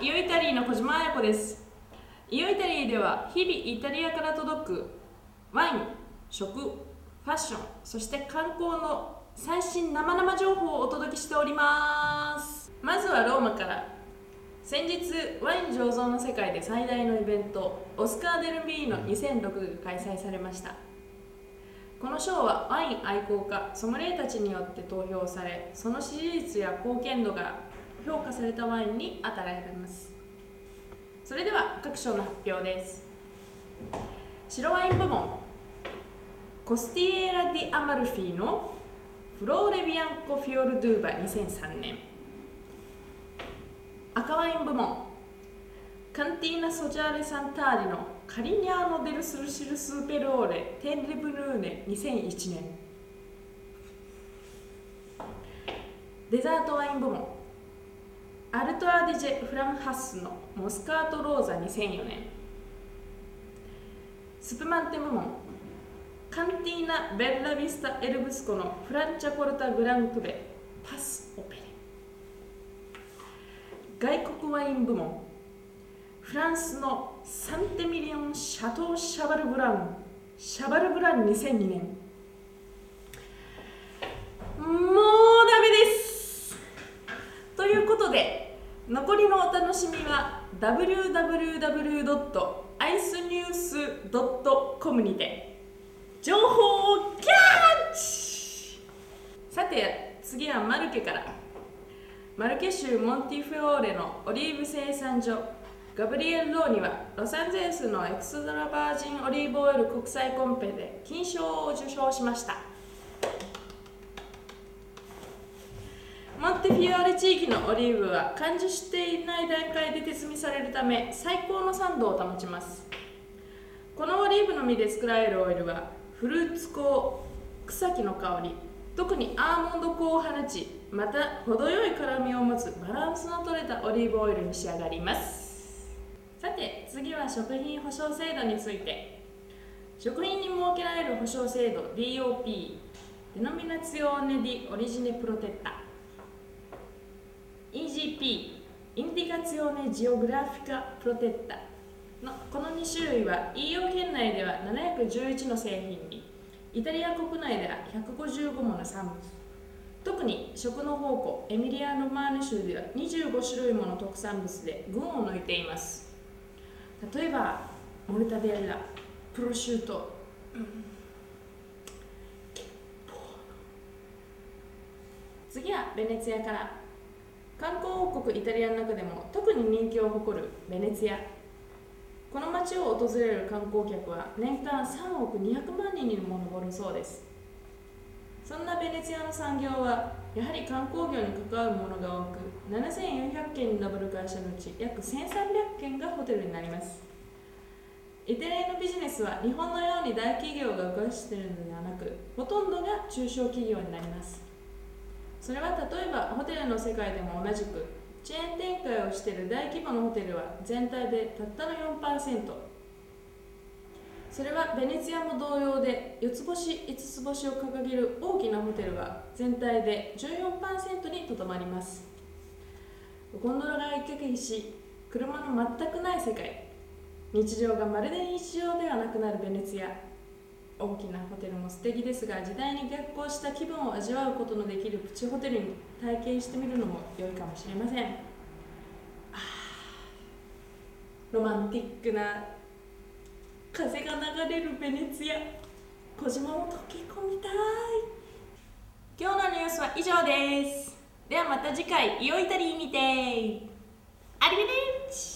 イオイタリーの小島彩子です。イオイタリーでは日々イタリアから届くワイン食ファッションそして観光の最新生々情報をお届けしております。まずはローマから。先日ワイン醸造の世界で最大のイベントオスカー・デルビーノ2006が開催されました。この賞はワイン愛好家ソムリエたちによって投票されその支持率や貢献度が評価されたワインに与えられます。それでは各賞の発表です。白ワイン部門。コスティエラ・ディ・アマルフィのフローレ・ビアンコ・フィオルドゥーバ2003年赤ワイン部門。カンティーナ・ソチャーレ・サンターディのカリニャーノ・デル・スルチス・スーペリオーレ・テッレ・ブルーネ2001年デザートワイン部門。アルトラ・ディジェ・フランハッスのモスカート・ローザ2004年。スプマンテ部門カンティーナ・ベッラ・ビスタ・エルブスコのフランチャ・ポルタ・グランクベ。パス・オペレ。外国ワイン部門。フランスのサンテミリオン・シャトー・シャバル・ブラン。シャバル・ブラン2002年もうダメですということで残りのお楽しみは www.icenews.com にて情報をキャッチ！さて次はマルケから。マルケ州モンティフォーレのオリーブ生産所。ガブリエル・ローにはロサンゼルスのエクストラバージンオリーブオイル国際コンペで金賞を受賞しました。モンテフィオーレ地域のオリーブは完熟していない段階で手摘みされるため最高の酸度を保ちます。このオリーブの実で作られるオイルはフルーツ香草木の香り特にアーモンド香を放ちまた程よい辛みを持つバランスの取れたオリーブオイルに仕上がります。さて次は食品保証制度について。食品に設けられる保証制度 DOP デノミナツィオーネ・ディ・オリジネ・プロテッタ。EGP インディカツィオネ・ジオグラフィカ・プロテッタ。のこの2種類は EU 圏内では711の製品にイタリア国内では155もの産物。特に食の宝庫エミリアノ・マーネ州では25種類もの特産物で群を抜いています。例えばモルタデッラプロシュート、うん、次はベネツィアから。王国イタリアの中でも特に人気を誇るベネツィア。この街を訪れる観光客は年間3億200万人にも上るそうです。そんなベネツィアの産業はやはり観光業に関わるものが多く7400件に上る会社のうち約1300件がホテルになります。イタリアのビジネスは日本のように大企業が動かしているのではなくほとんどが中小企業になります。それは例えばホテルの世界でも同じくチェーン展開をしている大規模のホテルは全体でたったの4%それはベネツィアも同様で4つ星5つ星を掲げる大きなホテルは全体で14%にとどまります。ゴンドラが行き来し車の全くない世界。日常がまるで日常ではなくなるベネツィア。大きなホテルも素敵ですが時代に逆行した気分を味わうことのできるプチホテルに体験してみるのも良いかもしれません。ロマンティックな風が流れるベネツィア。小島も溶け込みたい。今日のニュースは以上です。ではまた次回イオイタリーにて。アリベデンチ